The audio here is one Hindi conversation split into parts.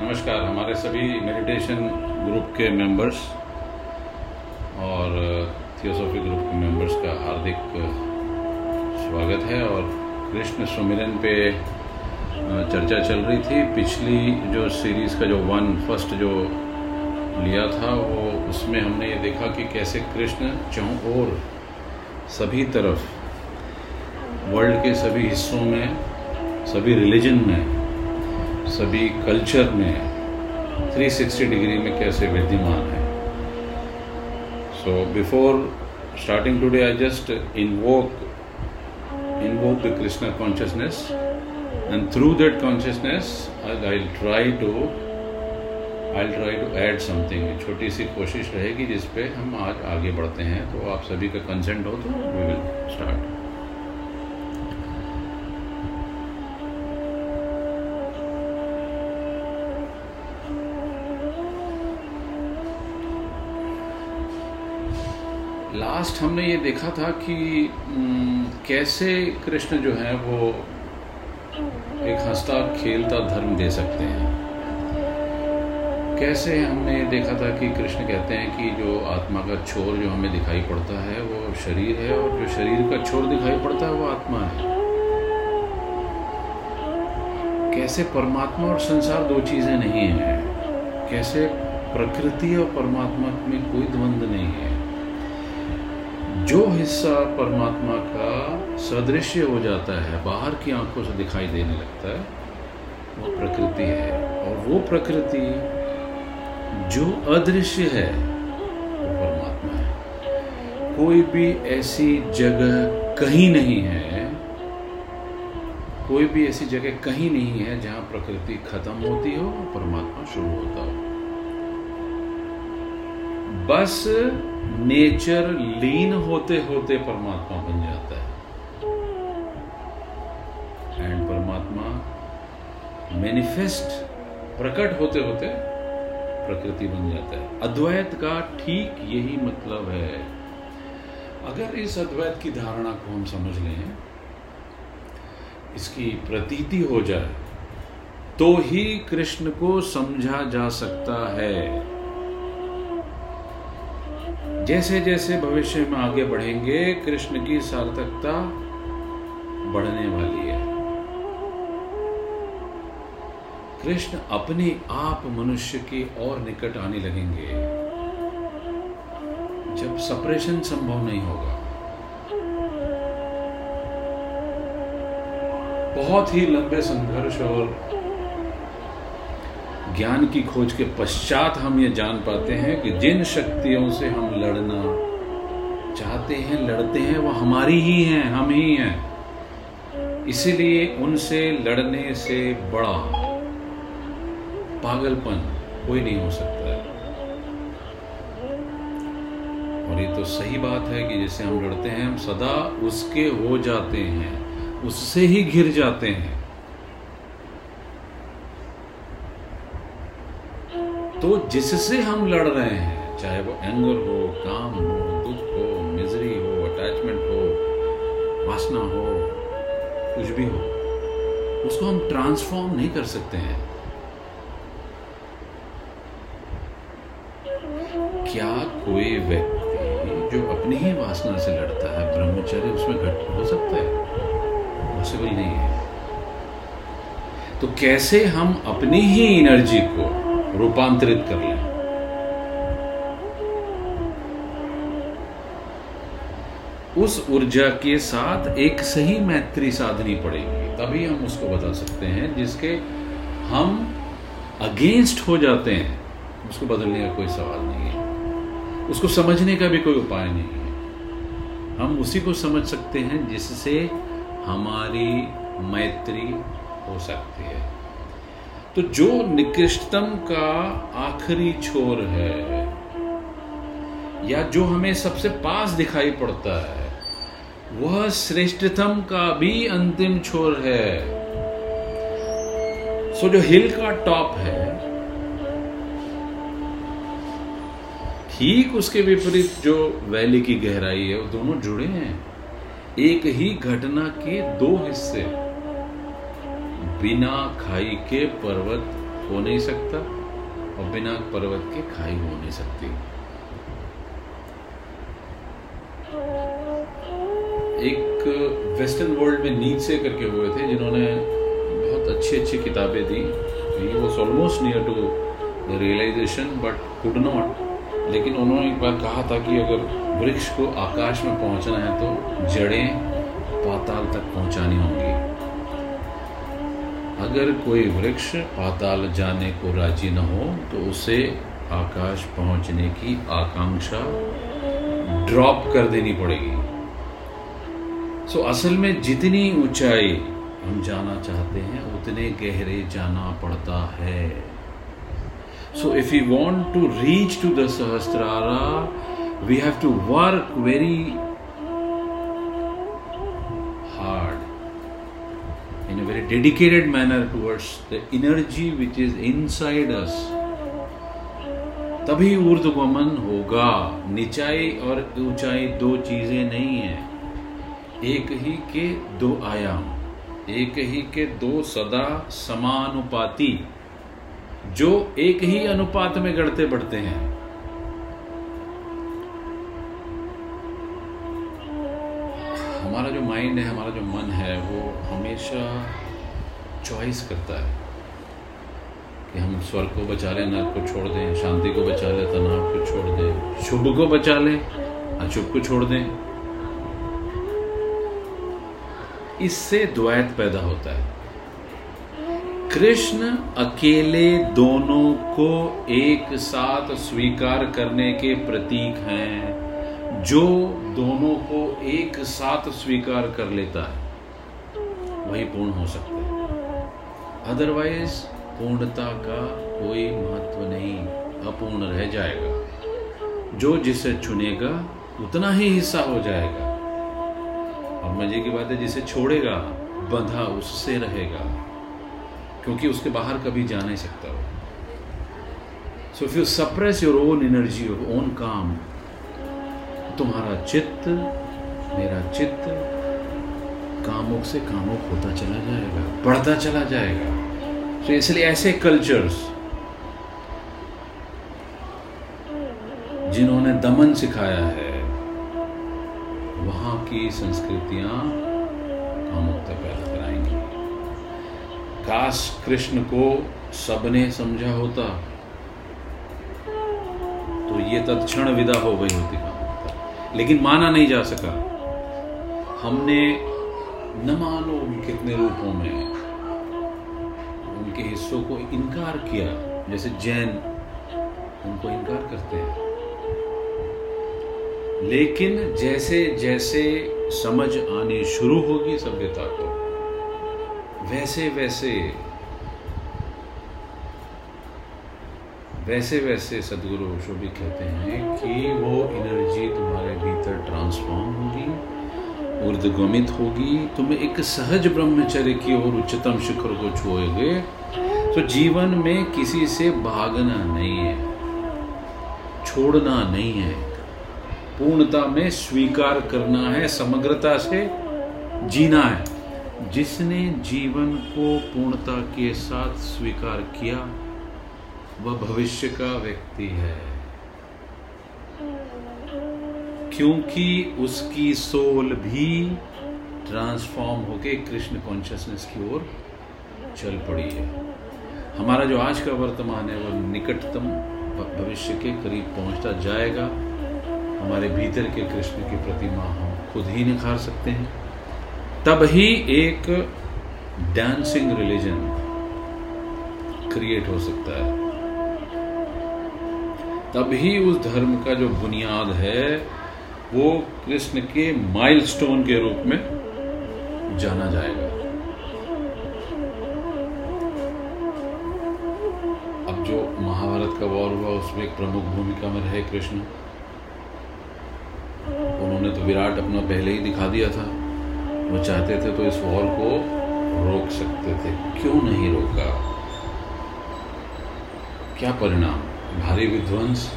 नमस्कार, हमारे सभी मेडिटेशन ग्रुप के मेंबर्स और थियोसॉफी ग्रुप के मेंबर्स का हार्दिक स्वागत है और कृष्ण सुमिरन पे चर्चा चल रही थी। पिछली जो सीरीज़ का जो वन फ़र्स्ट जो लिया था, वो उसमें हमने ये देखा कि कैसे कृष्ण चौं और सभी तरफ़ वर्ल्ड के सभी हिस्सों में, सभी रिलीजन में सभी कल्चर में 360 डिग्री में कैसे विद्यमान है? So before starting today I just invoke invoke the Krishna consciousness and through that consciousness I try to I try to add something छोटी सी कोशिश रहेगी जिसपे हम आज आगे बढ़ते हैं तो आप सभी का कंसेंट हो तो वी विल स्टार्ट लास्ट हमने ये देखा था कि कैसे कृष्ण जो है वो एक हंसता, खेलता धर्म दे सकते हैं। कैसे हमने देखा था कि कृष्ण कहते हैं कि जो आत्मा का छोर जो हमें दिखाई पड़ता है, वो शरीर है और जो शरीर का छोर दिखाई पड़ता है, वो आत्मा है। कैसे परमात्मा और संसार दो चीज़ें नहीं है? कैसे प्रकृति और परमात्मा में कोई द्वंद्व नहीं है? जो हिस्सा परमात्मा का सदृश्य हो जाता है, बाहर की आँखों से दिखाई देने लगता है, वो प्रकृति है। और वो प्रकृति जो अदृश्य है, वो परमात्मा है। कोई भी ऐसी जगह कहीं नहीं है, कोई भी ऐसी जगह कहीं नहीं है जहाँ प्रकृति खत्म होती हो और परमात्मा शुरू होता हो। बस नेचर लीन होते होते परमात्मा बन जाता है। एंड परमात्मा मैनिफेस्ट प्रकट होते होते प्रकृति बन जाता है। अद्वैत का ठीक यही मतलब है। अगर इस अद्वैत की धारणा को हम समझ लें, इसकी प्रतीति हो जाए तो ही कृष्ण को समझा जा सकता है। जैसे जैसे भविष्य में आगे बढ़ेंगे, कृष्ण की सार्थकता बढ़ने वाली है। कृष्ण अपने आप मनुष्य के और निकट आने लगेंगे। जब सपरेशन संभव नहीं होगा। बहुत ही लंबे संघर्ष और ज्ञान की खोज के पश्चात हम ये जान पाते हैं कि जिन शक्तियों से हम लड़ना चाहते हैं, लड़ते हैं, वो हमारी ही हैं, हम ही हैं। इसीलिए उनसे लड़ने से बड़ा पागलपन कोई नहीं हो सकता है। और ये तो सही बात है कि जैसे हम लड़ते हैं, हम सदा उसके हो जाते हैं, उससे ही घिर जाते हैं। तो जिससे हम लड़ रहे हैं, चाहे वो एंगर हो, काम हो, दुख हो मिजरी हो अटैचमेंट हो, वासना हो, कुछ भी हो, उसको हम ट्रांसफॉर्म नहीं कर सकते हैं। क्या कोई व्यक्ति जो अपनी ही वासना से लड़ता है, ब्रह्मचर्य उसमें घट हो सकता है? पॉसिबल नहीं है। तो कैसे हम अपनी ही एनर्जी को रूपांतरित कर लें। उस ऊर्जा के साथ एक सही मैत्री साधनी पड़ेगी, तभी हम उसको बता सकते हैं, जिसके हम अगेंस्ट हो जाते हैं। उसको बदलने का कोई सवाल नहीं है। उसको समझने का भी कोई उपाय नहीं है। हम उसी को समझ सकते हैं जिससे हमारी मैत्री हो सकती है। तो जो निकृष्टतम का आखिरी छोर है, या जो हमें सबसे पास दिखाई पड़ता है, वह श्रेष्ठतम का भी अंतिम छोर है। सो जो हिल का टॉप है, ठीक उसके विपरीत जो वैली की गहराई है, वो दोनों जुड़े हैं। एक ही घटना के दो हिस्से। बिना खाई के पर्वत हो नहीं सकता और बिना पर्वत के खाई हो नहीं सकती। एक वेस्टर्न वर्ल्ड में नीच से करके हुए थे, जिन्होंने बहुत अच्छी अच्छी किताबें दी। He was almost near to the realization but could not लेकिन उन्होंने एक बार कहा था कि अगर वृक्ष को आकाश में पहुँचना है तो जड़ें पाताल तक पहुंचानी होंगी। अगर कोई वृक्ष पाताल जाने को राज़ी न हो तो उसे आकाश पहुँचने की आकांक्षा ड्रॉप कर देनी पड़ेगी। सो so, असल में जितनी ऊंचाई हम जाना चाहते हैं उतने गहरे जाना पड़ता है। So if you want to reach to the Sahasrara we have to work very manner towards the energy which is inside us तभी ऊर्ध्वगमन होगा। निचाई और ऊंचाई दो चीज़ें नहीं है। एक ही के दो आयाम, एक ही के दो सदा समानुपाती, जो एक ही अनुपात में गढ़ते बढ़ते हैं। हमारा जो माइंड है, हमारा जो मन है, वो हमेशा चॉइस करता है कि हम स्वर्ग को बचा लें, नर्क को छोड़ दें, शांति को बचा लें, तनाव को छोड़ दें, शुभ को बचा लें, अशुभ को छोड़ दें। इससे द्वैत पैदा होता है। कृष्ण अकेले दोनों को एक साथ स्वीकार करने के प्रतीक हैं, जो दोनों को एक साथ स्वीकार कर लेता है। वही पूर्ण हो सकता है। अदरवाइज़ पूर्णता का कोई महत्व नहीं, अपूर्ण रह जाएगा। जो जिसे चुनेगा, उतना ही हिस्सा हो जाएगा। और मज़े की बात है जिसे छोड़ेगा, बंधा उससे रहेगा। क्योंकि उसके बाहर कभी जा नहीं सकता वो। So if you suppress your own energy your own kama, तुम्हारा चित्त, मेरा चित्त कामुक से कामुक होता चला जाएगा, बढ़ता चला जाएगा। तो इसलिए ऐसे कल्चर्स जिन्होंने दमन सिखाया है, वहाँ की संस्कृतियाँ कामुकता पैदा कराएँगी। काश कृष्ण को सबने समझा होता तो ये तत्क्षण विदा हो गई होती कामुकता लेकिन माना नहीं जा सका। हमने न मानो कितने रूपों में उनके हिस्सों को इनकार किया, जैसे जैन उनको इनकार करते हैं। लेकिन जैसे जैसे समझ आनी शुरू होगी सभ्यता को, वैसे वैसे वैसे वैसे सदगुरु ओशो भी कहते हैं कि वो एनर्जी तुम्हारे भीतर ट्रांसफॉर्म होगी। ऊर्धगमित होगी, तुम्हें एक सहज ब्रह्मचर्य की ओर उच्चतम शिखर को छुएगे तो जीवन में किसी से भागना नहीं है, छोड़ना नहीं है। पूर्णता में स्वीकार करना है, समग्रता से जीना है। जिसने जीवन को पूर्णता के साथ स्वीकार किया, वह भविष्य का व्यक्ति है। क्योंकि उसकी सोल भी ट्रांसफॉर्म होके कृष्ण कॉन्शियसनेस की ओर चल पड़ी है। हमारा जो आज का वर्तमान है वह निकटतम भविष्य के करीब पहुँचता जाएगा। हमारे भीतर के कृष्ण की प्रतिमा हम खुद ही निखार सकते हैं। तब ही एक डांसिंग रिलीजन क्रिएट हो सकता है। तभी उस धर्म का जो बुनियाद है वो कृष्ण के माइलस्टोन के रूप में जाना जाएगा। अब जो महाभारत का वॉर हुआ, उसमें एक प्रमुख भूमिका में रहे कृष्ण। उन्होंने तो विराट अपना पहले ही दिखा दिया था। वो चाहते थे तो इस वॉर को रोक सकते थे। क्यों नहीं रोका? क्या परिणाम? भारी विध्वंस?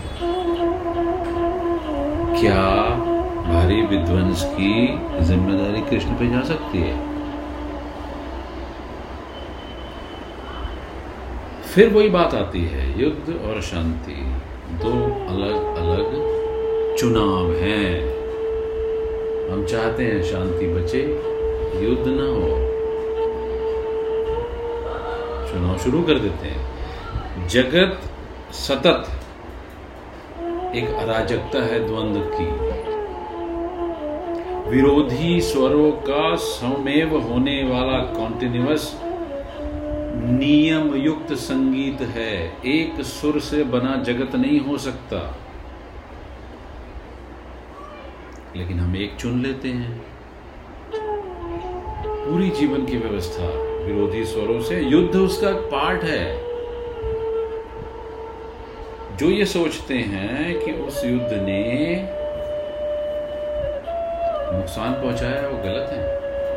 क्या भारी विध्वंस की ज़िम्मेदारी कृष्ण पे जा सकती है? फिर वही बात आती है, युद्ध और शांति। दो अलग अलग चुनाव हैं। हम चाहते हैं शांति बचे, युद्ध ना हो। चुनाव शुरू कर देते हैं। जगत सतत एक अराजकता है द्वंद्व की। विरोधी स्वरों का समेव होने वाला कॉन्टिन्यूस नियम युक्त संगीत है। एक सुर से बना जगत नहीं हो सकता। लेकिन हम एक चुन लेते हैं। पूरी जीवन की व्यवस्था विरोधी स्वरों से, युद्ध उसका पार्ट है। जो ये सोचते हैं कि उस युद्ध ने नुकसान पहुँचाया वो गलत है।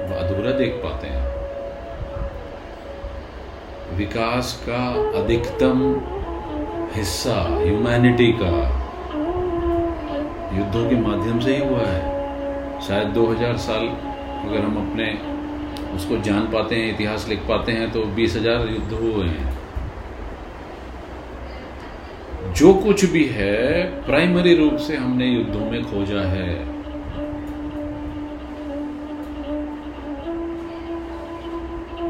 वो अधूरा देख पाते हैं। विकास का अधिकतम हिस्सा ह्यूमैनिटी का युद्धों के माध्यम से ही हुआ है। शायद 2000 साल अगर हम अपने उसको जान पाते हैं, इतिहास लिख पाते हैं तो 20000 युद्ध हुए हैं। जो कुछ भी है प्राइमरी रूप से हमने युद्धों में खोजा है।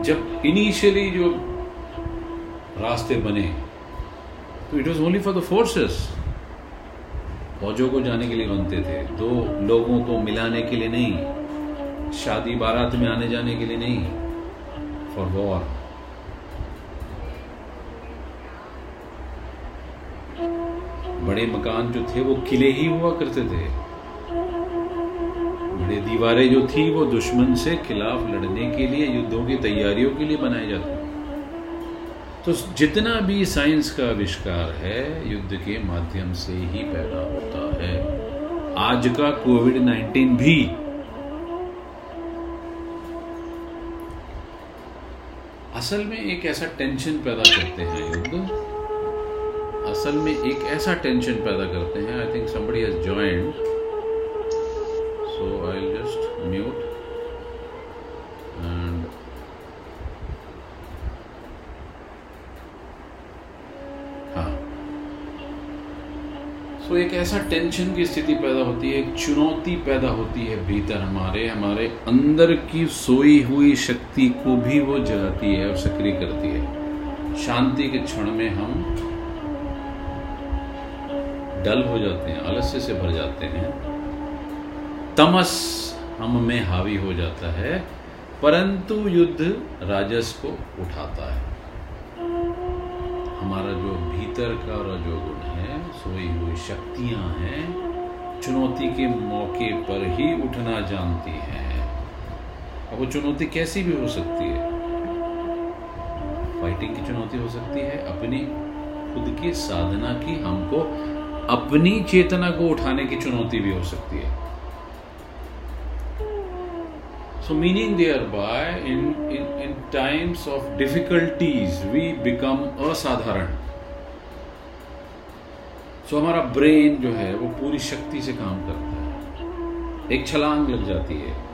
जब इनिशियली जो रास्ते बने तो it was only for the forces फौजों को जाने के लिए बनते थे, दो लोगों को मिलाने के लिए नहीं, शादी बारात में आने जाने के लिए नहीं फॉर वॉर बड़े मकान जो थे वो किले ही हुआ करते थे। बड़े दीवारें जो थी वो दुश्मन से खिलाफ लड़ने के लिए, युद्धों की तैयारियों के लिए बनाई जाती तो जितना भी साइंस का आविष्कार है, युद्ध के माध्यम से ही पैदा होता है। आज का कोविड 19 भी। असल में एक ऐसा टेंशन पैदा करते हैं युद्ध। असल में एक ऐसा टेंशन पैदा करते हैं I think somebody has joined so I just mute and तो एक ऐसा टेंशन की स्थिति पैदा होती है, एक चुनौती पैदा होती है भीतर हमारे हमारे अंदर की सोई हुई शक्ति को भी वो जगाती है और सक्रिय करती है। शांति के क्षण में हम डल हो जाते हैं, आलस्य से भर जाते हैं। तमस हम में हावी हो जाता है, परंतु युद्ध राजस को उठाता है। हमारा जो भीतर का रजोगुण है, सोई हुई शक्तियाँ हैं, चुनौती के मौके पर ही उठना जानती हैं। अब वो चुनौती कैसी भी हो सकती है। फाइटिंग की चुनौती हो सकती है, अपनी खुद की साधना की हमको अपनी चेतना को उठाने की चुनौती भी हो सकती है। So, meaning thereby, in, in, in times of difficulties, we become असाधारण। सो हमारा ब्रेन जो है वो पूरी शक्ति से काम करता है। एक छलांग लग जाती है।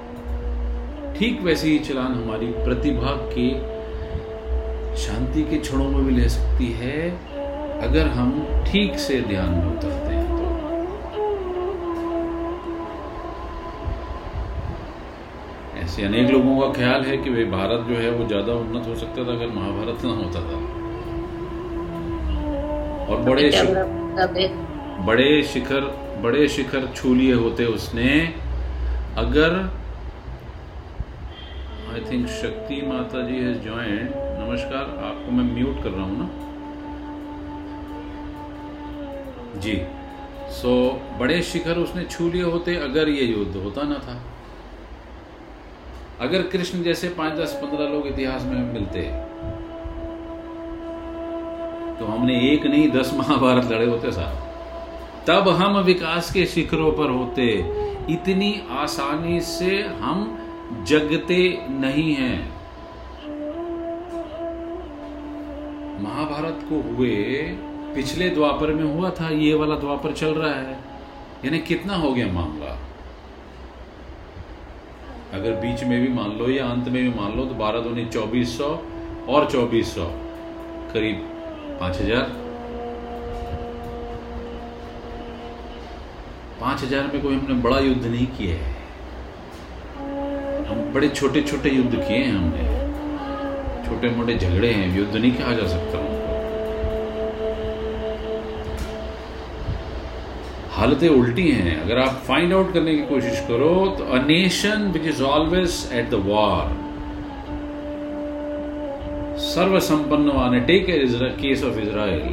ठीक वैसे ही चलान हमारी प्रतिभा के शांति के क्षणों में भी ले सकती है। अगर हम ठीक से ध्यान में उतरते हैं तो? ऐसे अनेक लोगों का ख्याल है कि भाई भारत जो है वो ज़्यादा उन्नत हो सकता था अगर महाभारत ना होता था। और बड़े बड़े शिखर बड़े शिखर छू लिए होते उसने। अगर आई थिंक शक्ति माता जी हैज़ ज्वाइंट नमस्कार आपको मैं म्यूट कर रहा हूँ ना? जी। सो बड़े शिखर उसने छू लिए होते अगर ये युद्ध होता ना था। अगर कृष्ण जैसे पाँच, दस, पंद्रह लोग इतिहास में मिलते तो हमने एक नहीं, दस महाभारत लड़े होते साहब। तब हम विकास के शिखरों पर होते। इतनी आसानी से हम जगते नहीं हैं। महाभारत को हुए पिछले द्वापर में हुआ था, ये वाला द्वापर चल रहा है। यानी कितना हो गया मामला? अगर बीच में भी मान लो या अंत में भी मान लो तो बारह दूनी चौबीस सौ और चौबीस सौ, करीब पाँच हज़ार। पाँच हज़ार में कोई हमने बड़ा युद्ध नहीं किया है। हम बड़े छोटे छोटे युद्ध किए हैं हमने। छोटे मोटे झगड़े हैं, युद्ध नहीं कहा जा सकता। हालतें उल्टी हैं। अगर आप फाइंड आउट करने की कोशिश करो तो a nation which is always at the war सर्व संपन्न वाने टेक केस ऑफ़ इज़राइल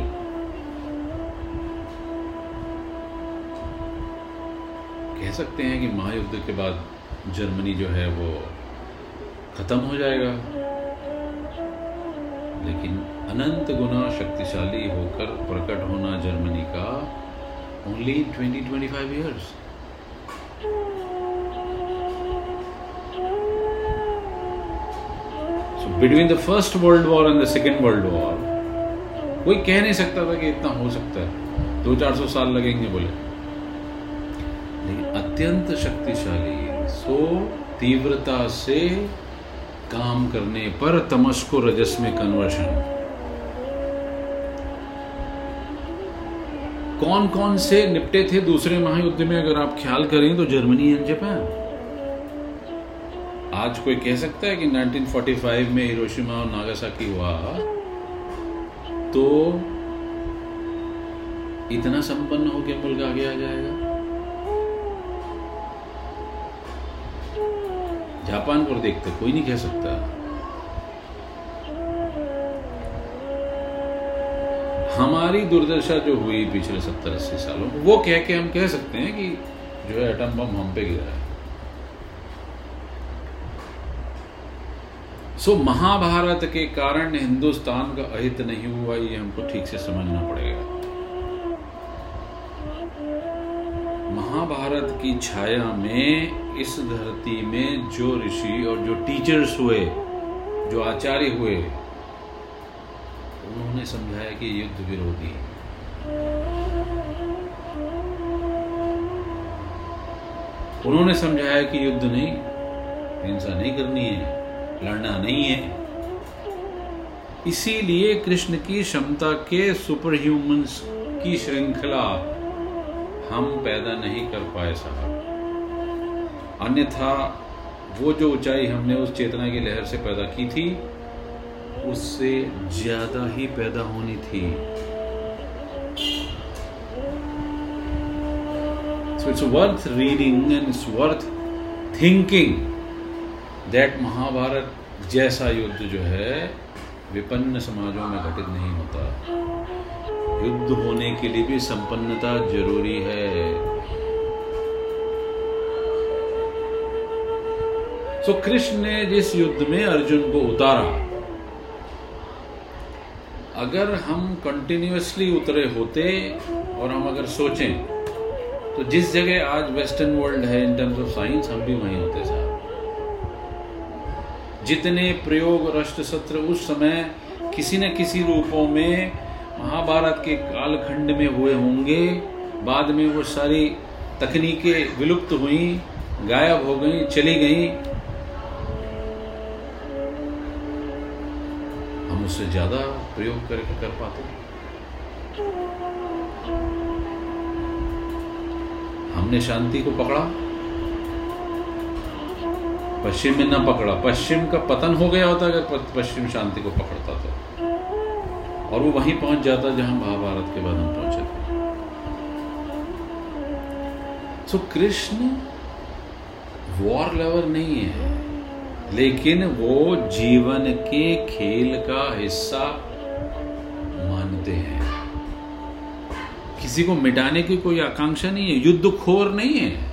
कह सकते हैं कि महायुद्ध के बाद जर्मनी जो है वो खत्म हो जाएगा। लेकिन अनंत गुना शक्तिशाली होकर प्रकट होना जर्मनी का only 20-25 years between the first world war and the second world war कोई कह नहीं सकता था कि इतना हो सकता है। दो चार सौ साल लगेंगे बोले। लेकिन अत्यंत शक्तिशाली, सो तीव्रता से काम करने पर तमस को रजस में कन्वर्शन कौन कौन से निपटे थे दूसरे महायुद्ध में? अगर आप ख्याल करें तो जर्मनी एंड जापान। आज कोई कह सकता है कि 1945 में हिरोशिमा और नागासाकी हुआ? तो इतना संपन्न हो गया मुल्क आगे आ जाएगा। जापान पर देखते कोई नहीं कह सकता। हमारी दुर्दशा जो हुई पिछले सत्तर, अस्सी सालों वो कह के हम कह सकते हैं कि जो है एटम बम हम पे गिरा है। सो महाभारत के कारण हिंदुस्तान का अहित नहीं हुआ, ये हमको ठीक से समझना पड़ेगा। महाभारत की छाया में, इस धरती में जो ऋषि और जो टीचर्स हुए, जो आचार्य हुए उन्होंने समझाया कि युद्ध विरोधी उन्होंने समझाया कि युद्ध नहीं, हिंसा नहीं करनी है, लड़ना नहीं है। इसीलिए कृष्ण की क्षमता के सुपर ह्यूमंस की श्रृंखला हम पैदा नहीं कर पाए, साहब। अन्यथा वो जो ऊंचाई हमने उस चेतना की लहर से पैदा की थी उससे ज़्यादा ही पैदा होनी थी। So it's worth reading and it's worth thinking that Mahabharata जैसा युद्ध जो है विपन्न समाजों में घटित नहीं होता। युद्ध होने के लिए भी संपन्नता ज़रूरी है। सो so, कृष्ण ने जिस युद्ध में अर्जुन को उतारा अगर हम कंटिन्यूसली उतरे होते और हम अगर सोचें तो जिस जगह आज वेस्टर्न वर्ल्ड है इन टर्म्स ऑफ़ साइंस हम भी वहीं होते साहब। जितने प्रयोग राष्ट्र सत्र उस समय किसी न किसी रूपों में महाभारत के कालखंड में हुए होंगे, बाद में वो सारी तकनीकें विलुप्त हुई, गायब हो गई, चली गई उससे ज़्यादा प्रयोग कर कर पाते हमने शांति को पकड़ा। पश्चिम में न पकड़ा। पश्चिम का पतन हो गया होता अगर पश्चिम शांति को पकड़ता तो। और वो वहीं पहुँच जाता जहाँ महाभारत के बाद हम पहुँचे थे। सो कृष्ण वॉर लवर नहीं है। लेकिन वो जीवन के खेल का हिस्सा मानते हैं। किसी को मिटाने की कोई आकांक्षा नहीं है युद्ध खोर नहीं है।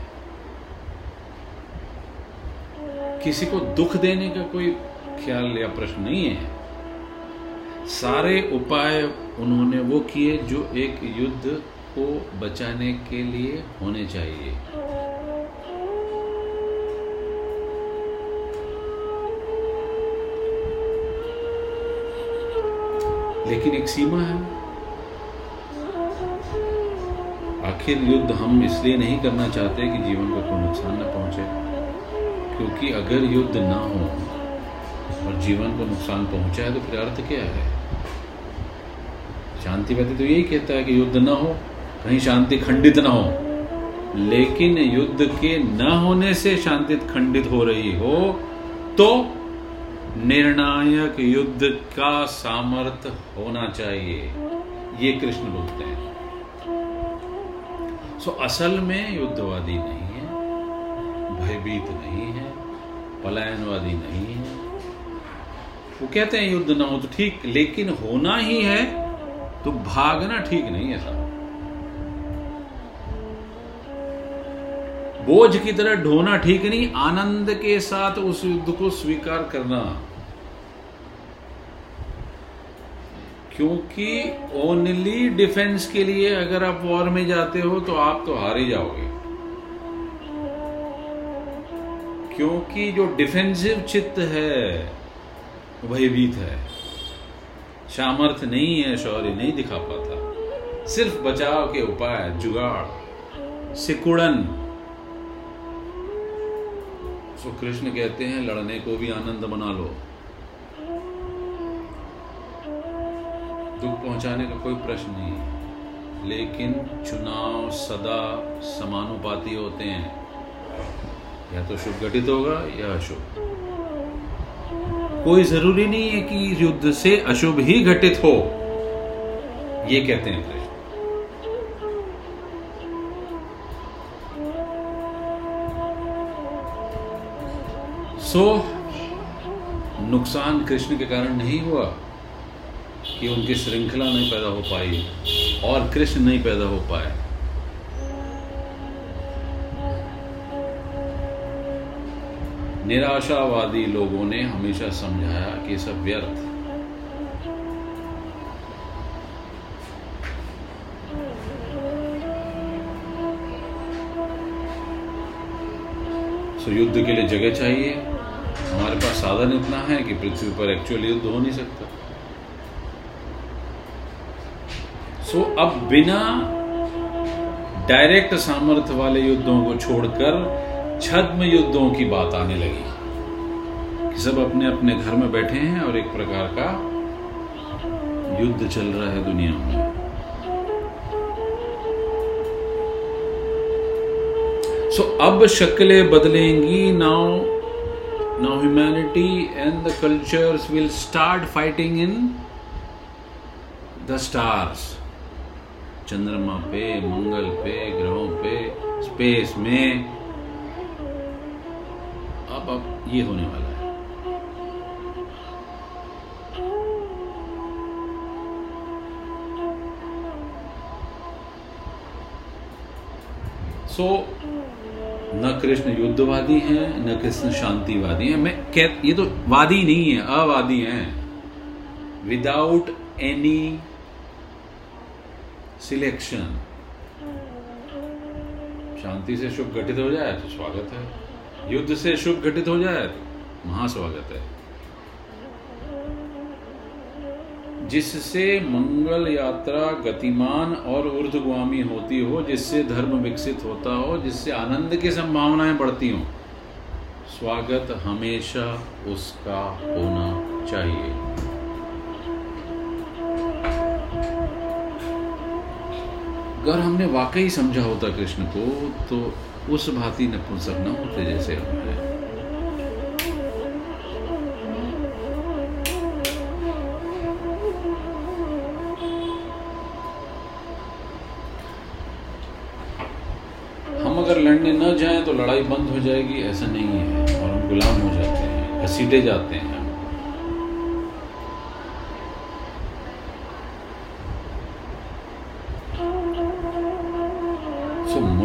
किसी को दुख देने का कोई ख्याल या प्रश्न नहीं है। सारे उपाय उन्होंने वो किए जो एक युद्ध को बचाने के लिए होने चाहिए। लेकिन एक सीमा है। आखिर युद्ध हम इसलिए नहीं करना चाहते कि जीवन को कोई नुकसान न पहुँचे, क्योंकि अगर युद्ध ना हो और जीवन को नुकसान पहुँचा है तो फिर अर्थ क्या है? शांति शांतिवादी तो यही कहता है कि युद्ध ना हो, कहीं शांति खंडित ना हो, लेकिन युद्ध के न होने से शांति खंडित हो रही हो तो निर्णायक युद्ध का सामर्थ्य होना चाहिए। ये कृष्ण बोलते हैं। सो असल में युद्धवादी नहीं है, भयभीत नहीं है, पलायनवादी नहीं है। वो कहते हैं, युद्ध ना हो तो ठीक, लेकिन होना ही है तो भागना ठीक नहीं है साहब बोझ की तरह ढोना ठीक नहीं, आनंद के साथ उस युद्ध को स्वीकार करना। क्योंकि ओनली डिफेंस के लिए अगर आप वॉर में जाते हो तो आप तो हार ही जाओगे। क्योंकि जो डिफेंसिव चित्त है भयभीत है। सामर्थ्य नहीं है, शौर्य नहीं दिखा पाता। सिर्फ़ बचाव के उपाय, जुगाड़, सिकुड़न। सो कृष्ण कहते हैं, लड़ने को भी आनंद बना लो। दुख पहुँचाने का कोई प्रश्न नहीं है। लेकिन चुनाव सदा समानुपाती होते हैं। या तो शुभ घटित होगा या अशुभ। कोई ज़रूरी नहीं है कि युद्ध से अशुभ ही घटित हो। ये कहते हैं कृष्ण सो, नुकसान कृष्ण के कारण नहीं हुआ। कि उनकी श्रृंखला नहीं पैदा हो पाई, और कृष्ण नहीं पैदा हो पाए। निराशावादी लोगों ने हमेशा समझाया कि सब व्यर्थ। सो युद्ध के लिए जगह चाहिए। हमारे पास साधन इतना है कि पृथ्वी पर एक्चुअल युद्ध हो नहीं सकता। सो अब बिना डायरेक्ट सामर्थ्य वाले युद्धों को छोड़कर छद्म युद्धों की बात आने लगी। कि सब अपने अपने घर में बैठे हैं और एक प्रकार का युद्ध चल रहा है दुनिया में। सो so, अब शक्लें बदलेंगी now now humanity and the cultures will start fighting in the stars चंद्रमा पे मंगल पे ग्रहों पे स्पेस में। अब अब ये होने वाला है। सो so, न कृष्ण युद्धवादी हैं न कृष्ण शांतिवादी हैं। मैं कह ये तो वादी नहीं है अवादी हैं। विदाउट एनी सिलेक्शन शांति से शुभ घटित हो जाए तो स्वागत है। युद्ध से शुभ घटित हो जाए तो महास्वागत है। जिससे मंगल यात्रा गतिमान और ऊर्धगामी होती हो, जिससे धर्म विकसित होता हो, जिससे आनंद की संभावनाएँ बढ़ती हो, स्वागत हमेशा उसका होना चाहिए। अगर हमने वाकई समझा होता कृष्ण को तो उस भांति नपुंसक न होते जैसे हम हैं। हम अगर लड़ने न जाएँ तो लड़ाई बंद हो जाएगी, ऐसा नहीं है। और हम गुलाम हो जाते हैं, घसीटे जाते हैं।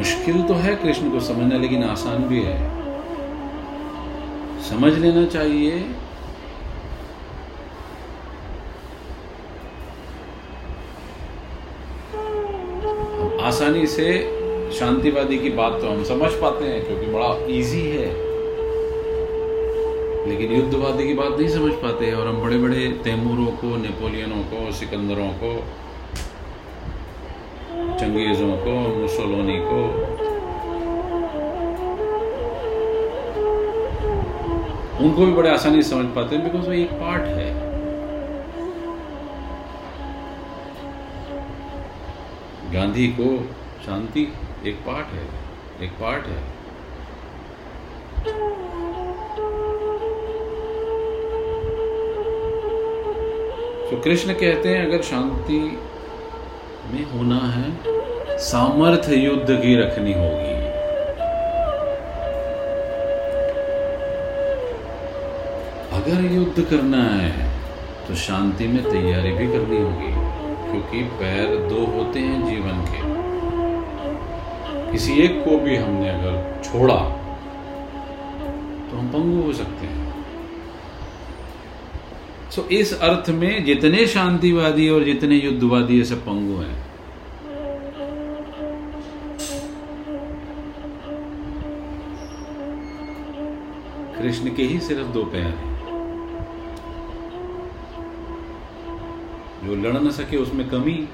मुश्किल तो है कृष्ण को समझना, लेकिन आसान भी है। समझ लेना चाहिए। आसानी से शांतिवादी की बात तो हम समझ पाते हैं, क्योंकि बड़ा इजी है। लेकिन युद्धवादी की बात नहीं समझ पाते, और हम बड़े बड़े तैमूरों को, नेपोलियनों को, सिकंदरों को चंगेजों को मुसोलोनी को। उनको भी बड़े आसानी से समझ पाते हैं बिकॉज़ वो एक पार्ट है। गांधी को शांति एक पार्ट है, एक पार्ट है। तो कृष्ण कहते हैं, अगर शांति में होना है। सामर्थ्य युद्ध की रखनी होगी। अगर युद्ध करना है तो शांति में तैयारी भी करनी होगी, क्योंकि पैर दो होते हैं जीवन के। किसी एक को भी हमने अगर छोड़ा तो हम पंगु हो सकते हैं। सो इस अर्थ में जितने शांतिवादी और जितने युद्धवादी सब पंगु हैं, कृष्ण के ही सिर्फ़ दो पैर हैं। जो लड़ न सके उसमें कमी,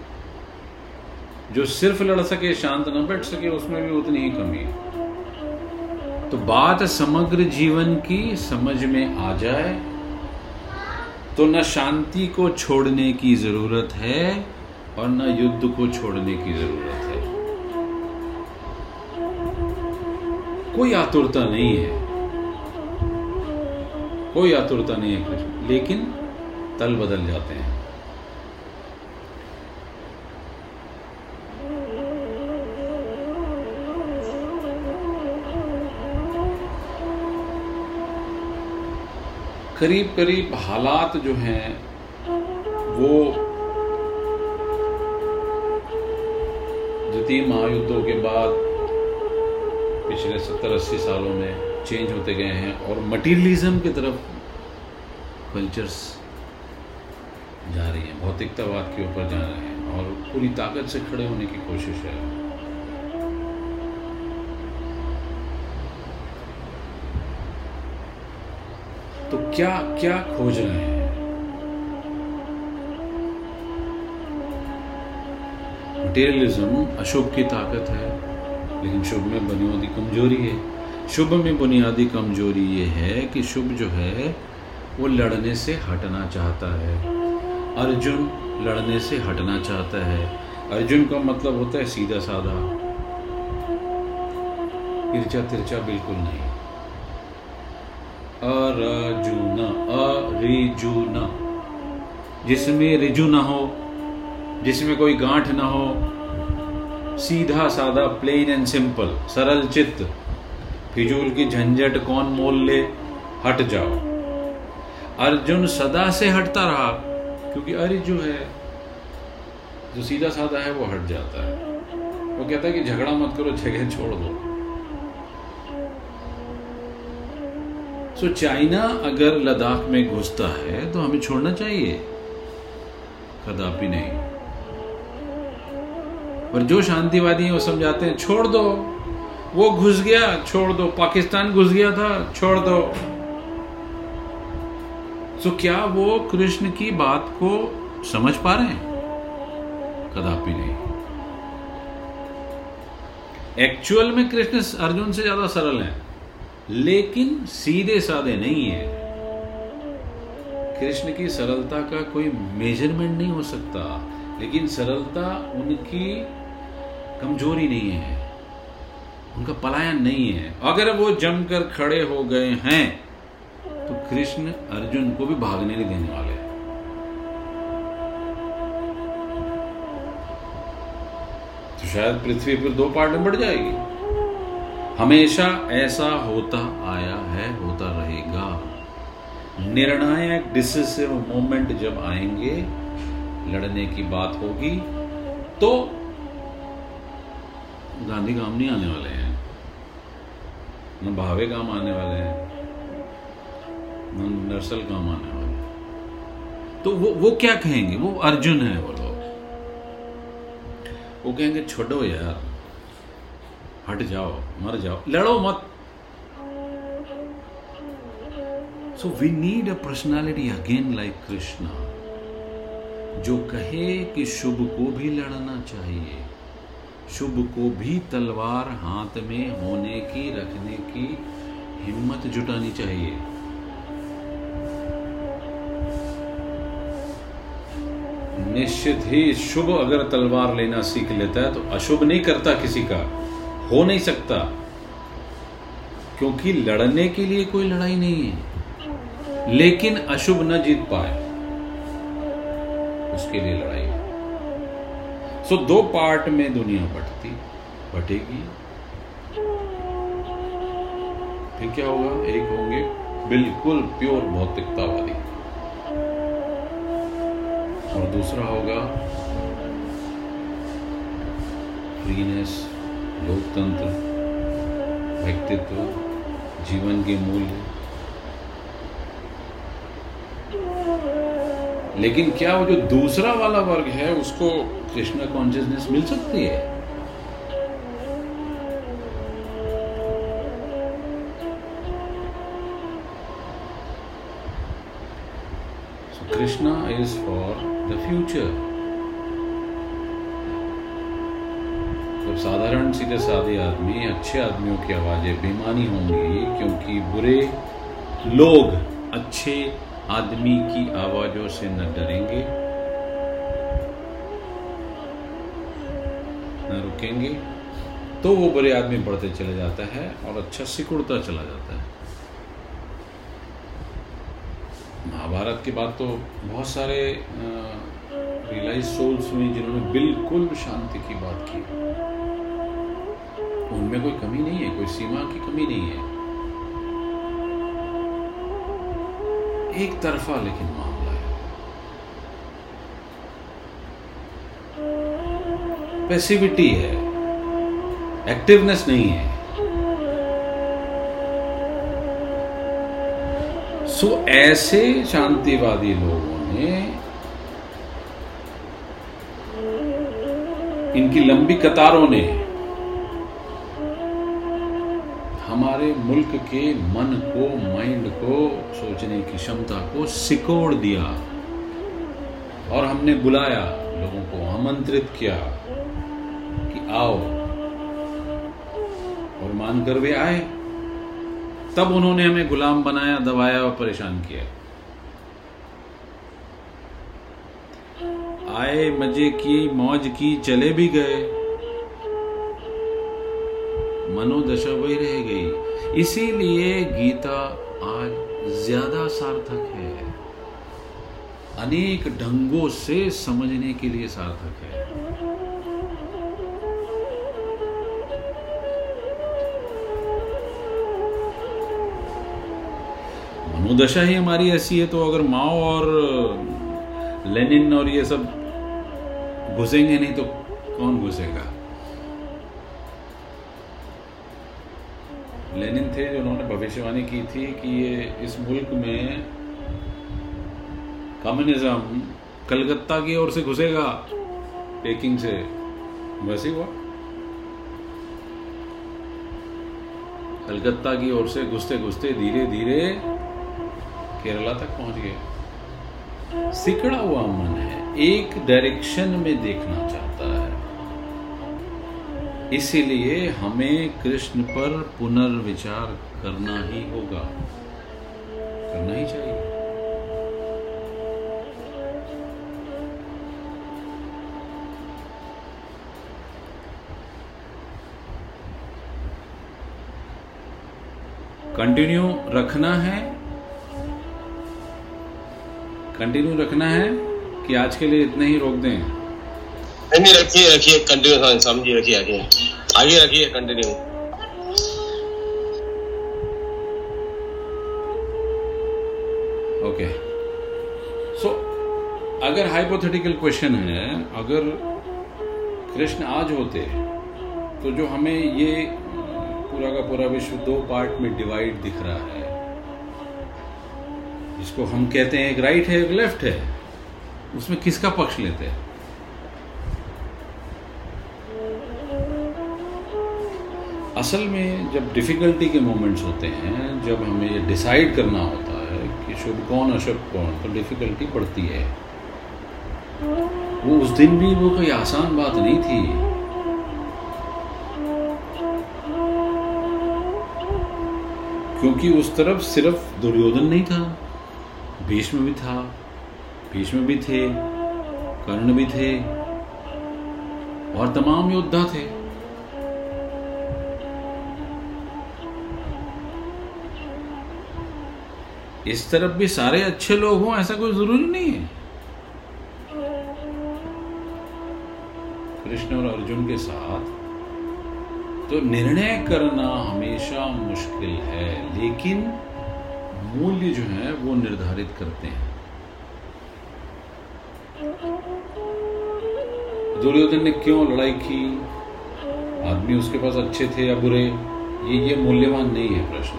जो सिर्फ़ लड़ सके, शांत न बैठ सके, उसमें भी उतनी ही कमी है। तो बात समग्र जीवन की समझ में आ जाए तो न शांति को छोड़ने की ज़रूरत है और न युद्ध को छोड़ने की ज़रूरत है। कोई आतुरता नहीं है। कोई आतुरता नहीं है कृष्ण लेकिन तल बदल जाते हैं। करीब करीब हालात जो हैं, वो द्वितीय महायुद्धों के बाद पिछले सत्तर अस्सी सालों में चेंज होते गए हैं और मटीरियलिज्म की तरफ़ कल्चर्स जा रही हैं, भौतिकतावाद के ऊपर जा रहे हैं और पूरी ताकत से खड़े होने की कोशिश है तो क्या क्या खोज रहे हैं? मटेरियलिज्म अशुभ की ताकत है, लेकिन शुभ में बुनियादी कमज़ोरी है। शुभ में बुनियादी कमज़ोरी ये है कि शुभ जो है, वो लड़ने से हटना चाहता है। अर्जुन लड़ने से हटना चाहता है। अर्जुन का मतलब होता है सीधा साधा तिरछा तिरछा बिल्कुल नहीं। अरजुन, अरिजुन। जिसमें रिजु ना हो, जिसमें कोई गांठ ना हो, सीधा साधा प्लेन एंड सिंपल सरल चित्त, फिजूल की झंझट कौन मोल ले, हट जाओ। अर्जुन सदा से हटता रहा, क्योंकि अरिजु है, जो सीधा साधा है, वो हट जाता है। वो कहता है कि झगड़ा मत करो, जगह छोड़ दो। सो चाइना अगर लद्दाख में घुसता है तो हमें छोड़ना चाहिए। कदापि नहीं। पर जो शांतिवादी हैं, वो समझाते हैं, छोड़ दो। वो घुस गया, छोड़ दो। पाकिस्तान घुस गया था, छोड़ दो। सो क्या वो कृष्ण की बात को समझ पा रहे हैं? कदापि नहीं। एक्चुअल में कृष्ण अर्जुन से ज़्यादा सरल हैं। लेकिन सीधे साधे नहीं है। कृष्ण की सरलता का कोई मेज़रमेंट नहीं हो सकता, लेकिन सरलता उनकी कमज़ोरी नहीं है, उनका पलायन नहीं है। अगर वो जमकर खड़े हो गए हैं तो कृष्ण अर्जुन को भी भागने नहीं देने वाले। तो शायद पृथ्वी पर दो पार्ट बढ़ जाएगी। हमेशा ऐसा होता आया है, होता रहेगा। निर्णायक डिसिसिव मोमेंट जब आएँगे, लड़ने की बात होगी तो गांधी काम नहीं आने वाले हैं। न भावे काम आने वाले हैं, न नरसल काम आने वाले हैं। तो वो वो क्या कहेंगे? वो अर्जुन है, वो लोग। वो कहेंगे, छोड़ो यार हट जाओ, मर जाओ। लड़ो मत। So we need a personality again like Krishna जो कहे कि शुभ को भी लड़ना चाहिए। शुभ को भी तलवार हाथ में होने की, रखने की हिम्मत जुटानी चाहिए। निश्चित ही शुभ अगर तलवार लेना सीख लेता है तो अशुभ नहीं करता किसी का। हो नहीं सकता, क्योंकि लड़ने के लिए कोई लड़ाई नहीं है। लेकिन अशुभ न जीत पाए, उसके लिए लड़ाई है। सो दो पार्ट में दुनिया बटती बटेगी फिर क्या होगा? एक होंगे बिल्कुल प्योर भौतिकतावादी। और दूसरा होगा फ्रीनेस लोकतंत्र, व्यक्तित्व, जीवन के मूल्य। लेकिन क्या वो जो दूसरा वाला वर्ग है, उसको कृष्णा कॉन्शियसनेस मिल सकती है? Krishna is for the future साधारण सीधे साधे आदमी, अच्छे आदमियों की आवाज़ें बेमानी होंगी, क्योंकि बुरे लोग अच्छे आदमी की आवाजों से न डरेंगे, न रुकेंगे। तो वो बुरे आदमी बढ़ते चले जाता है और अच्छा सिकुड़ता चला जाता है। महाभारत के बाद तो बहुत सारे रियलाइज़ सोल्स हुई जिन्होंने बिल्कुल शांति की बात की। उनमें कोई कमी नहीं है, कोई सीमा की कमी नहीं है। एक तरफा लेकिन मामला है। पैसिविटी है। एक्टिवनेस नहीं है। सो ऐसे शांतिवादी लोगों ने इनकी लंबी कतारों ने हमारे मुल्क के मन को माइंड को, सोचने की क्षमता को सिकोड़ दिया और हमने बुलाया, लोगों को आमंत्रित किया कि आओ और मानकर वे आए। तब उन्होंने हमें गुलाम बनाया, दबाया और परेशान किया। आए मज़े की, मौज की, चले भी गए। मनोदशा वही रह गई। इसीलिए गीता आज ज़्यादा सार्थक है। अनेक ढंगों से समझने के लिए सार्थक है। मनोदशा ही हमारी ऐसी है तो अगर माओ और लेनिन और ये सब घुसेंगे नहीं तो कौन घुसेगा? लेनिन थे जिन्होंने भविष्यवाणी की थी कि ये इस मुल्क में कम्युनिज्म कलकत्ता की ओर से घुसेगा, पेकिंग से। वैसे हुआ। कलकत्ता की ओर से घुसते घुसते धीरे धीरे केरला तक पहुँच गए। सिकड़ा हुआ मन है, एक डायरेक्शन में देखना चाहता है। इसीलिए हमें कृष्ण पर पुनर्विचार करना ही होगा। करना ही चाहिए। कंटिन्यू रखना है। कंटिन्यू रखना है कि आज के लिए इतने ही रोक दें। नहीं रखिए रखिए कंटिन्यू समझिए रखिए आगे आगे रखिए कंटिन्यू ओके सो अगर हाइपोथेटिकल क्वेश्चन है, अगर कृष्ण आज होते तो जो हमें ये पूरा का पूरा विश्व दो पार्ट में डिवाइड दिख रहा है जिसको हम कहते हैं एक राइट है, एक लेफ़्ट है, उसमें किसका पक्ष लेते हैं? असल में जब डिफिकल्टी के मोमेंट्स होते हैं, जब हमें ये डिसाइड करना होता है कि शुभ कौन अशुभ कौन तो डिफिकल्टी बढ़ती है। वो उस दिन भी वो कोई आसान बात नहीं थी। क्योंकि उस तरफ़ सिर्फ़ दुर्योधन नहीं था, भीष्म भी था, भीष्म भी थे, कर्ण भी थे, और तमाम योद्धा थे। इस तरफ़ भी सारे अच्छे लोग हों, ऐसा कोई ज़रूरी नहीं है। कृष्ण और अर्जुन के साथ तो निर्णय करना हमेशा मुश्किल है, लेकिन मूल्य जो है वो निर्धारित करते हैं। दुर्योधन ने क्यों लड़ाई की? आदमी उसके पास अच्छे थे या बुरे? ये ये मूल्यवान नहीं है प्रश्न।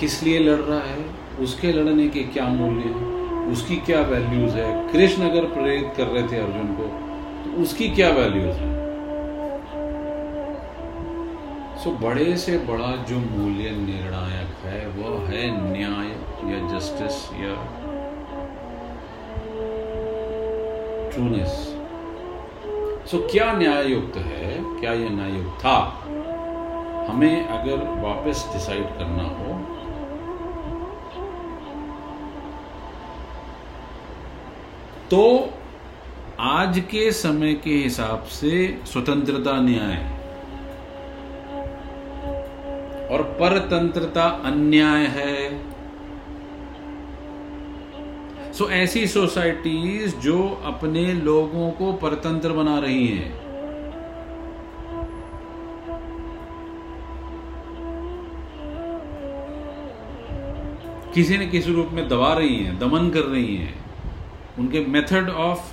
किस लिए लड़ रहा है? उसके लड़ने के क्या मूल्य है? उसकी क्या वैल्यूज़ है? कृष्ण अगर प्रेरित कर रहे थे अर्जुन को तो उसकी क्या वैल्यूज़ है? सो बड़े से बड़ा जो मूल्य निर्णायक है, वह है न्याय या जस्टिस या ट्रूनेस सो क्या न्याय युक्त है? क्या यह न्याय युक्त था? हमें अगर वापस डिसाइड करना हो तो आज के समय के हिसाब से स्वतंत्रता न्याय और परतंत्रता अन्याय है। सो ऐसी सोसाइटीज जो अपने लोगों को परतंत्र बना रही हैं। किसी न किसी रूप में दबा रही हैं, दमन कर रही हैं। उनके मेथड ऑफ़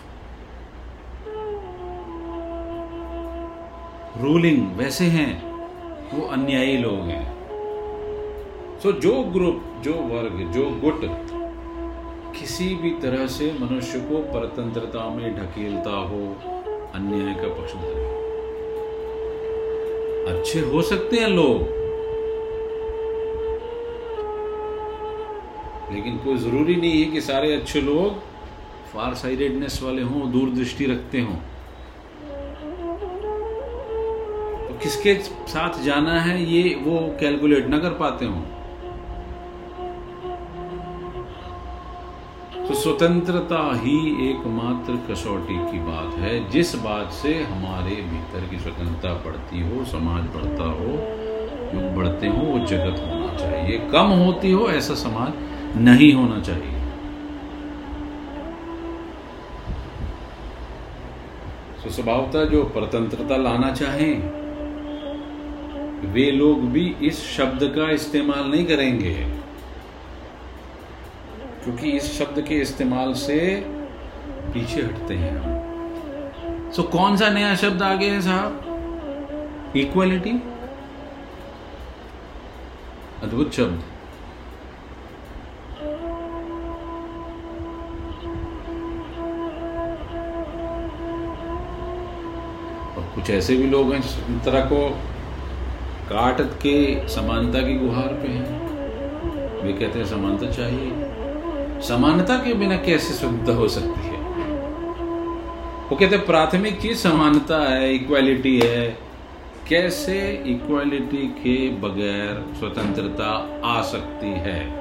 रूलिंग वैसे हैं वो अन्यायी लोग हैं। सो so, जो ग्रुप जो वर्ग जो गुट किसी भी तरह से मनुष्य को परतंत्रता में ढकेलता हो अन्याय का पक्षधर अच्छे हो सकते हैं लोग लेकिन कोई ज़रूरी नहीं है कि सारे अच्छे लोग फार साइडेडनेस वाले हों, दूरदृष्टि रखते हों। तो किसके साथ जाना है, ये वो कैलकुलेट ना कर पाते हों। तो स्वतंत्रता ही एकमात्र कसौटी की बात है, जिस बात से हमारे भीतर की स्वतंत्रता बढ़ती हो, समाज बढ़ता हो युग बढ़ते हो, वो जगत होना चाहिए। कम होती हो, ऐसा समाज नहीं होना चाहिए। तो स्वभावतः जो परतंत्रता लाना चाहें, वे लोग भी इस शब्द का इस्तेमाल नहीं करेंगे। क्योंकि इस शब्द के इस्तेमाल से पीछे हटते हैं हम। सो कौन सा नया शब्द आ गया है साहब? इक्वलिटी अद्भुत शब्द। कुछ ऐसे भी लोग हैं जिस तरह को काट के समानता की गुहार पे हैं। वे कहते हैं, समानता चाहिए। समानता के बिना कैसे स्वतंत्रता हो सकती है? वो कहते हैं, प्राथमिक चीज़ समानता है इक्वालिटी है। कैसे इक्वालिटी के बगैर स्वतंत्रता आ सकती है?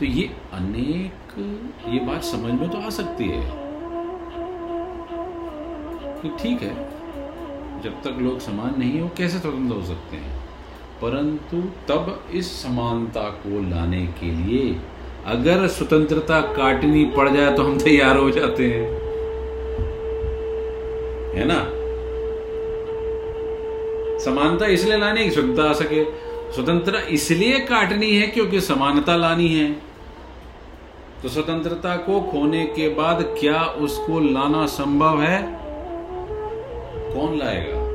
तो ये अनेक, ये बात समझ में तो आ सकती है। कि ठीक है, जब तक लोग समान नहीं हो, कैसे स्वतंत्र हो सकते हैं? परंतु तब इस समानता को लाने के लिए अगर स्वतंत्रता काटनी पड़ जाए तो हम तैयार हो जाते हैं। है ना? समानता इसलिए लाने की कि, स्वतंत्रता आ सके। स्वतंत्रता इसलिए काटनी है क्योंकि समानता लानी है। तो स्वतंत्रता को खोने के बाद क्या उसको लाना संभव है? कौन लाएगा?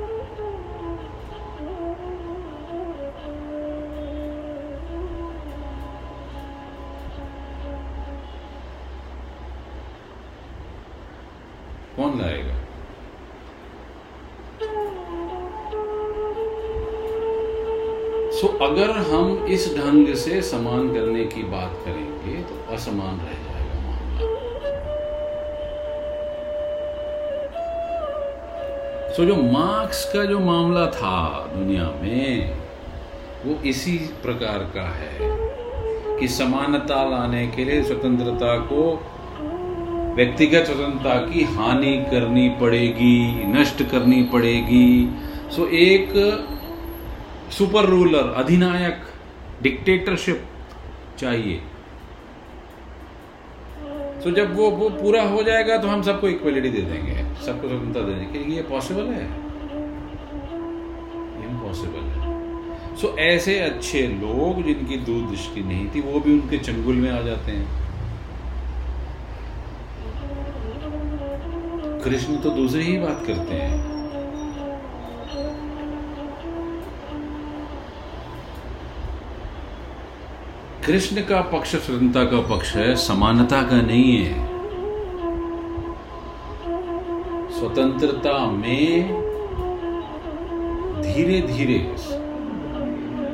अगर हम इस ढंग से समान करने की बात करेंगे तो असमान रह जाएगा मामला। सो जो मार्क्स का जो मामला था दुनिया में, वो इसी प्रकार का है कि समानता लाने के लिए स्वतंत्रता को व्यक्तिगत स्वतंत्रता की हानि करनी पड़ेगी, नष्ट करनी पड़ेगी। सो एक सुपर रूलर अधिनायक डिक्टेटरशिप चाहिए। तो जब वो वो पूरा हो जाएगा तो हम सबको इक्वलिटी दे देंगे सबको स्वतंत्रता दे देंगे। ये पॉसिबल है? इम्पॉसिबल है। सो so, ऐसे अच्छे लोग जिनकी दूरदृष्टि नहीं थी वो भी उनके चंगुल में आ जाते हैं। कृष्ण तो दूसरी ही बात करते हैं। कृष्ण का पक्ष, स्वतंत्रता का पक्ष है, समानता का नहीं है। स्वतंत्रता में धीरे धीरे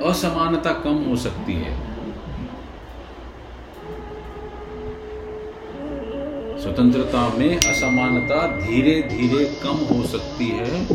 असमानता कम हो सकती है। स्वतंत्रता में असमानता धीरे धीरे कम हो सकती है।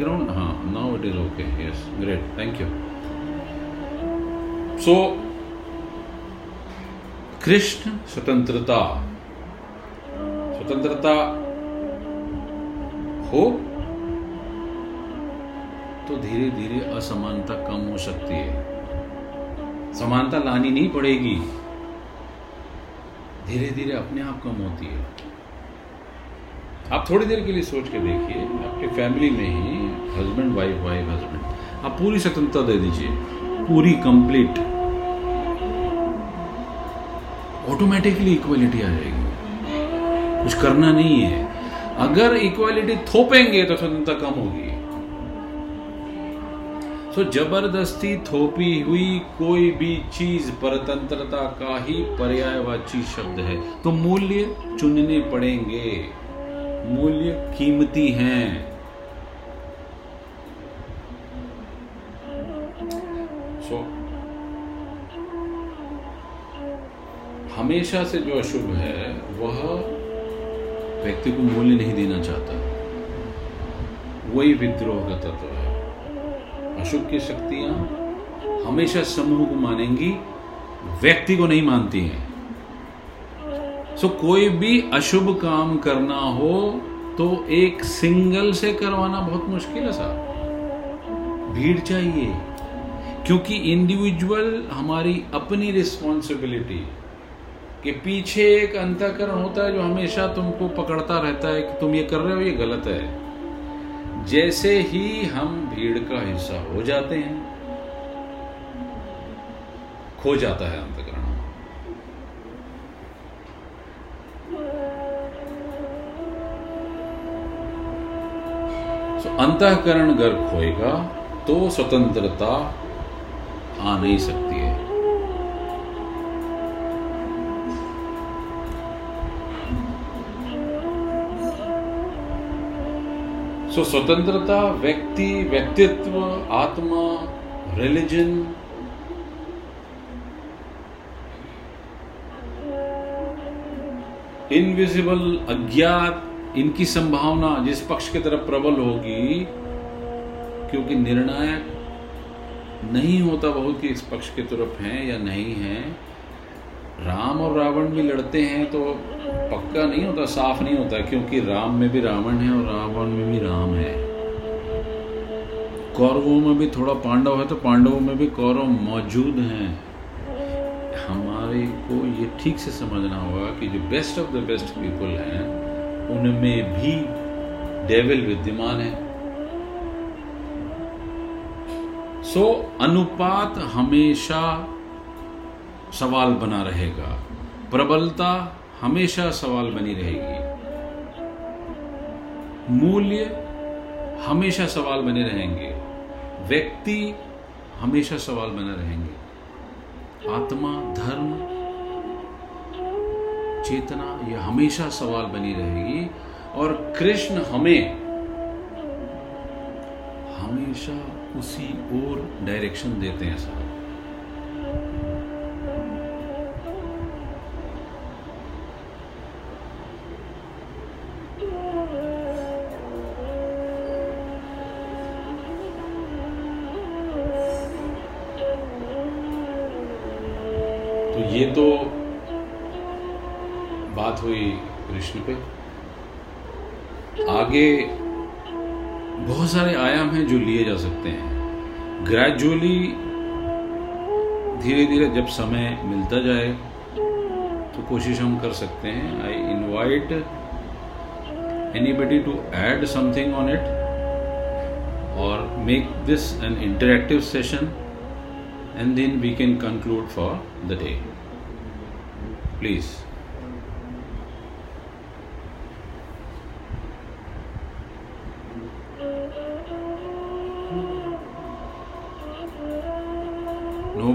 बैकग्राउंड हाँ now it is okay yes great thank you so Krishna स्वतंत्रता स्वतंत्रता हो तो धीरे धीरे असमानता कम हो सकती है। समानता लानी नहीं पड़ेगी। धीरे धीरे अपने आप कम होती है। आप थोड़ी देर के लिए सोच के देखिए, आपके फैमिली में ही हस्बैंड वाइफ वाइफ हस्बैंड आप पूरी स्वतंत्रता दे दीजिए। पूरी कंप्लीट ऑटोमेटिकली इक्वलिटी आ जाएगी। कुछ करना नहीं है। अगर इक्वालिटी थोपेंगे तो स्वतंत्रता कम होगी। सो ज़बरदस्ती थोपी हुई कोई भी चीज़ परतंत्रता का ही पर्यायवाची शब्द है। तो मूल्य चुनने पड़ेंगे। मूल्य कीमती हैं। हमेशा से जो अशुभ है, वह व्यक्ति को मूल्य नहीं देना चाहता। वही विद्रोह का तत्व है। अशुभ की शक्तियाँ हमेशा समूह को मानेंगी, व्यक्ति को नहीं मानती हैं। सो कोई भी अशुभ काम करना हो तो एक सिंगल से करवाना बहुत मुश्किल है साहब। भीड़ चाहिए, क्योंकि इंडिविजुअल हमारी अपनी रिस्पॉन्सिबिलिटी के पीछे एक अंतकरण होता है जो हमेशा तुमको पकड़ता रहता है कि तुम ये कर रहे हो, ये गलत है। जैसे ही हम भीड़ का हिस्सा हो जाते हैं, खो जाता है अंतकरण। सो अंतकरण अगर खोएगा तो स्वतंत्रता आ नहीं सकती। सो स्वतंत्रता, व्यक्ति, व्यक्तित्व, आत्मा रिलीजन इनविजिबल अज्ञात, इनकी संभावना जिस पक्ष की तरफ़ प्रबल होगी, क्योंकि निर्णायक नहीं होता बहुत कि इस पक्ष की तरफ़ हैं या नहीं हैं। राम और रावण भी लड़ते हैं तो पक्का नहीं होता साफ़ नहीं होता क्योंकि राम में भी रावण है और रावण में भी राम है। कौरवों में भी थोड़ा पांडव है तो पांडवों में भी कौरव मौजूद हैं। हमारे को ये ठीक से समझना होगा कि जो best of the best people हैं उनमें भी डेविल विद्यमान है। सो so, अनुपात हमेशा सवाल बना रहेगा। प्रबलता हमेशा सवाल बनी रहेगी। मूल्य हमेशा सवाल बने रहेंगे। व्यक्ति हमेशा सवाल बने रहेंगे। आत्मा, धर्म, चेतना यह हमेशा सवाल बनी रहेगी। और कृष्ण हमें, हमेशा उसी ओर डायरेक्शन देते हैं साहब। आगे बहुत सारे आयाम हैं जो लिए जा सकते हैं। ग्रेजुअली धीरे धीरे जब समय मिलता जाए तो कोशिश हम कर सकते हैं। I invite anybody to add something on it और make this an interactive session and then we can conclude for the day Please.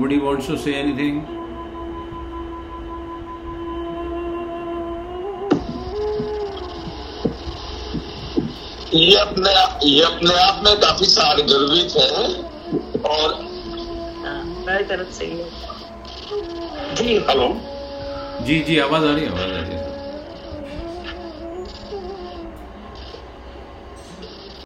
Nobody wants to say anything? ये अपने ये अपने आप में काफ़ी सारे गर्वित है और हाँ, मेरी तरफ़ से जी हेलो। जी जी आवाज़ आ रही है आवाज़ आ रही है।